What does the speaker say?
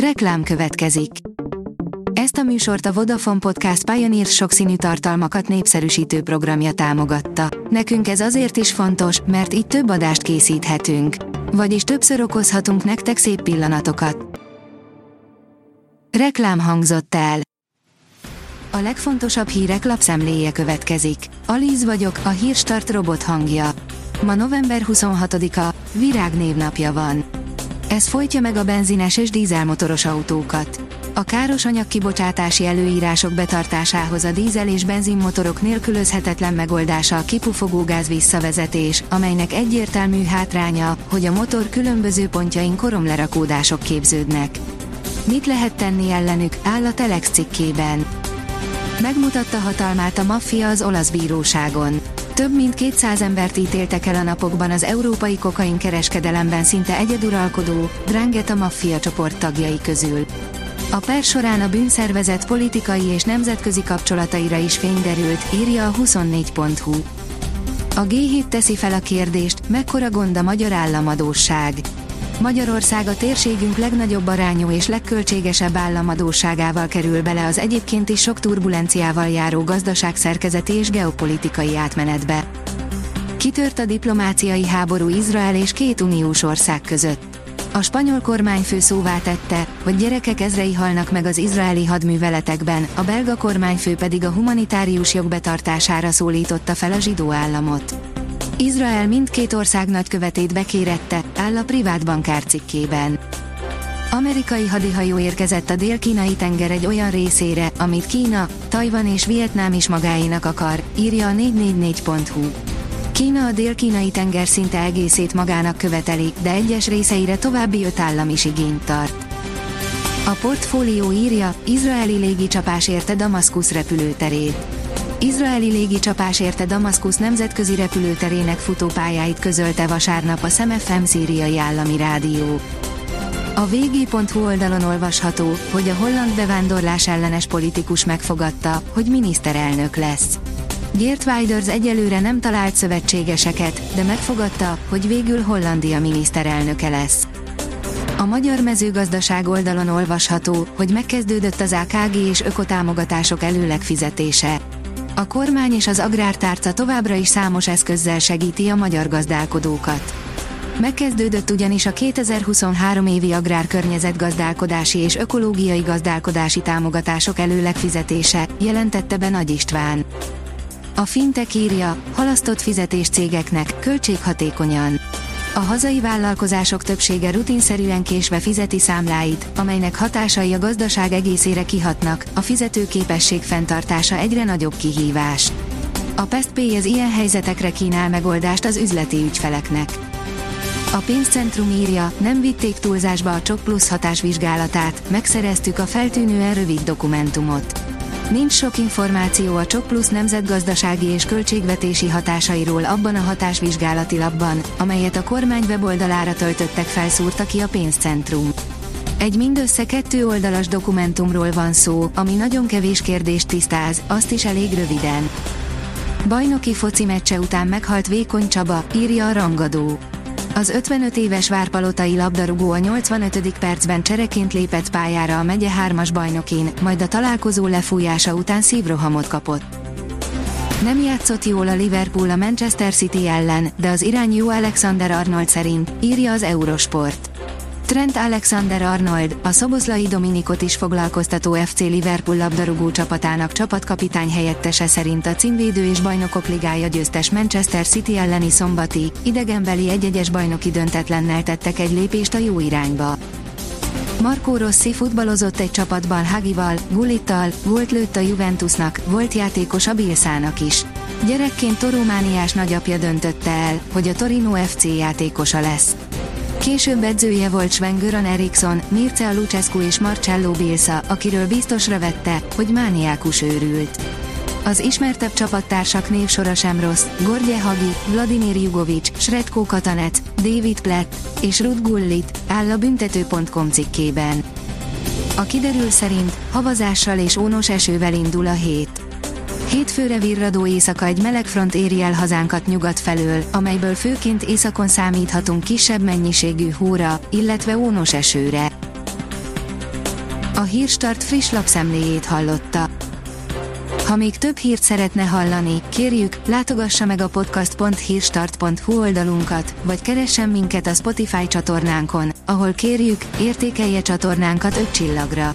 Reklám következik. Ezt a műsort a Vodafone Podcast Pioneer sokszínű tartalmakat népszerűsítő programja támogatta. Nekünk ez azért is fontos, mert így több adást készíthetünk. Vagyis többször okozhatunk nektek szép pillanatokat. Reklám hangzott el. A legfontosabb hírek lapszemléje következik. Alíz vagyok, a hírstart robot hangja. Ma november 26-a, Virág névnapja van. Ez folytja meg a benzines és dízelmotoros autókat. A káros anyagkibocsátási előírások betartásához a dízel és benzinmotorok nélkülözhetetlen megoldása a kipufogó gáz visszavezetés, amelynek egyértelmű hátránya, hogy a motor különböző pontjain koromlerakódások képződnek. Mit lehet tenni ellenük, áll a Telex cikkében. Megmutatta hatalmát a maffia az olasz bíróságon. Több mint 200 embert ítéltek el a napokban az európai kokain kereskedelemben szinte egyeduralkodó, Drangheta maffia csoport tagjai közül. A per során a bűnszervezet politikai és nemzetközi kapcsolataira is fényderült, írja a 24.hu. A G7 teszi fel a kérdést, mekkora gond a magyar államadóság. Magyarország a térségünk legnagyobb arányú és legköltségesebb államadóságával kerül bele az egyébként is sok turbulenciával járó gazdaságszerkezeti és geopolitikai átmenetbe. Kitört a diplomáciai háború Izrael és két uniós ország között. A spanyol kormányfő szóvá tette, hogy gyerekek ezrei halnak meg az izraeli hadműveletekben, a belga kormányfő pedig a humanitárius jog betartására szólította fel a zsidó államot. Izrael mindkét ország nagykövetét bekérette, áll a privát bankár cikkében. Amerikai hadihajó érkezett a dél-kínai tenger egy olyan részére, amit Kína, Tajvan és Vietnám is magáénak akar, írja a 444.hu. Kína a dél-kínai tenger szinte egészét magának követeli, de egyes részeire további öt állam is igényt tart. A portfólió írja, izraeli légicsapás érte Damaszkusz repülőterét. Izraeli légicsapás érte Damaszkusz nemzetközi repülőterének futópályáit közölte vasárnap a SemFM szíriai állami rádió. A vg.hu oldalon olvasható, hogy a holland bevándorlás ellenes politikus megfogadta, hogy miniszterelnök lesz. Geert Wilders egyelőre nem talált szövetségeseket, de megfogadta, hogy végül Hollandia miniszterelnöke lesz. A magyar mezőgazdaság oldalon olvasható, hogy megkezdődött az AKG és ökotámogatások előleg fizetése. A kormány és az agrártárca továbbra is számos eszközzel segíti a magyar gazdálkodókat. Megkezdődött ugyanis a 2023 évi agrárkörnyezetgazdálkodási és ökológiai gazdálkodási támogatások előleg fizetése, jelentette be Nagy István. A Fintech írja, halasztott fizetés cégeknek, költséghatékonyan. A hazai vállalkozások többsége rutinszerűen késve fizeti számláit, amelynek hatásai a gazdaság egészére kihatnak, a fizetőképesség fenntartása egyre nagyobb kihívás. A PestPay az ilyen helyzetekre kínál megoldást az üzleti ügyfeleknek. A pénzcentrum írja, nem vitték túlzásba a Csok Plus hatásvizsgálatát, megszereztük a feltűnően rövid dokumentumot. Nincs sok információ a Csok Plus nemzetgazdasági és költségvetési hatásairól abban a hatásvizsgálati labban, amelyet a kormány weboldalára töltöttek felszúrta ki a pénzcentrum. Egy mindössze kettő oldalas dokumentumról van szó, ami nagyon kevés kérdést tisztáz, azt is elég röviden. Bajnoki foci meccse után meghalt Vékony Csaba, írja a rangadó. Az 55 éves várpalotai labdarúgó a 85. percben csereként lépett pályára a megye 3-as bajnokin, majd a találkozó lefújása után szívrohamot kapott. Nem játszott jól a Liverpool a Manchester City ellen, de az irány jó Alexander Arnold szerint, írja az Eurosport. Trent Alexander-Arnold, a Szoboszlai Dominikot is foglalkoztató FC Liverpool labdarúgó csapatának csapatkapitány helyettese szerint a címvédő és bajnokok ligája győztes Manchester City elleni szombati, idegenbeli egyegyes bajnoki döntetlennel tettek egy lépést a jó irányba. Marco Rossi futballozott egy csapatban Hagival, Gullittal, volt lőtt a Juventusnak, volt játékos a Bilszának is. Gyerekként torómániás nagyapja döntötte el, hogy a Torino FC játékosa lesz. Később edzője volt Sven-Göran Eriksson, Mircea Lucescu és Marcello Bilsa, akiről biztosra vette, hogy mániákus őrült. Az ismertebb csapattársak névsora sem rossz, Gordje Hagi, Vladimir Jugovics, Sretko Katanec, David Platt és Rud Gullit, áll a büntető.com cikkében. A kiderül szerint havazással és ónos esővel indul a hét. Hétfőre virradó éjszaka egy meleg front éri el hazánkat nyugat felől, amelyből főként északon számíthatunk kisebb mennyiségű hóra, illetve ónos esőre. A Hírstart friss lapszemléjét hallotta. Ha még több hírt szeretne hallani, kérjük, látogassa meg a podcast.hírstart.hu oldalunkat, vagy keressen minket a Spotify csatornánkon, ahol kérjük, értékelje csatornánkat 5 csillagra.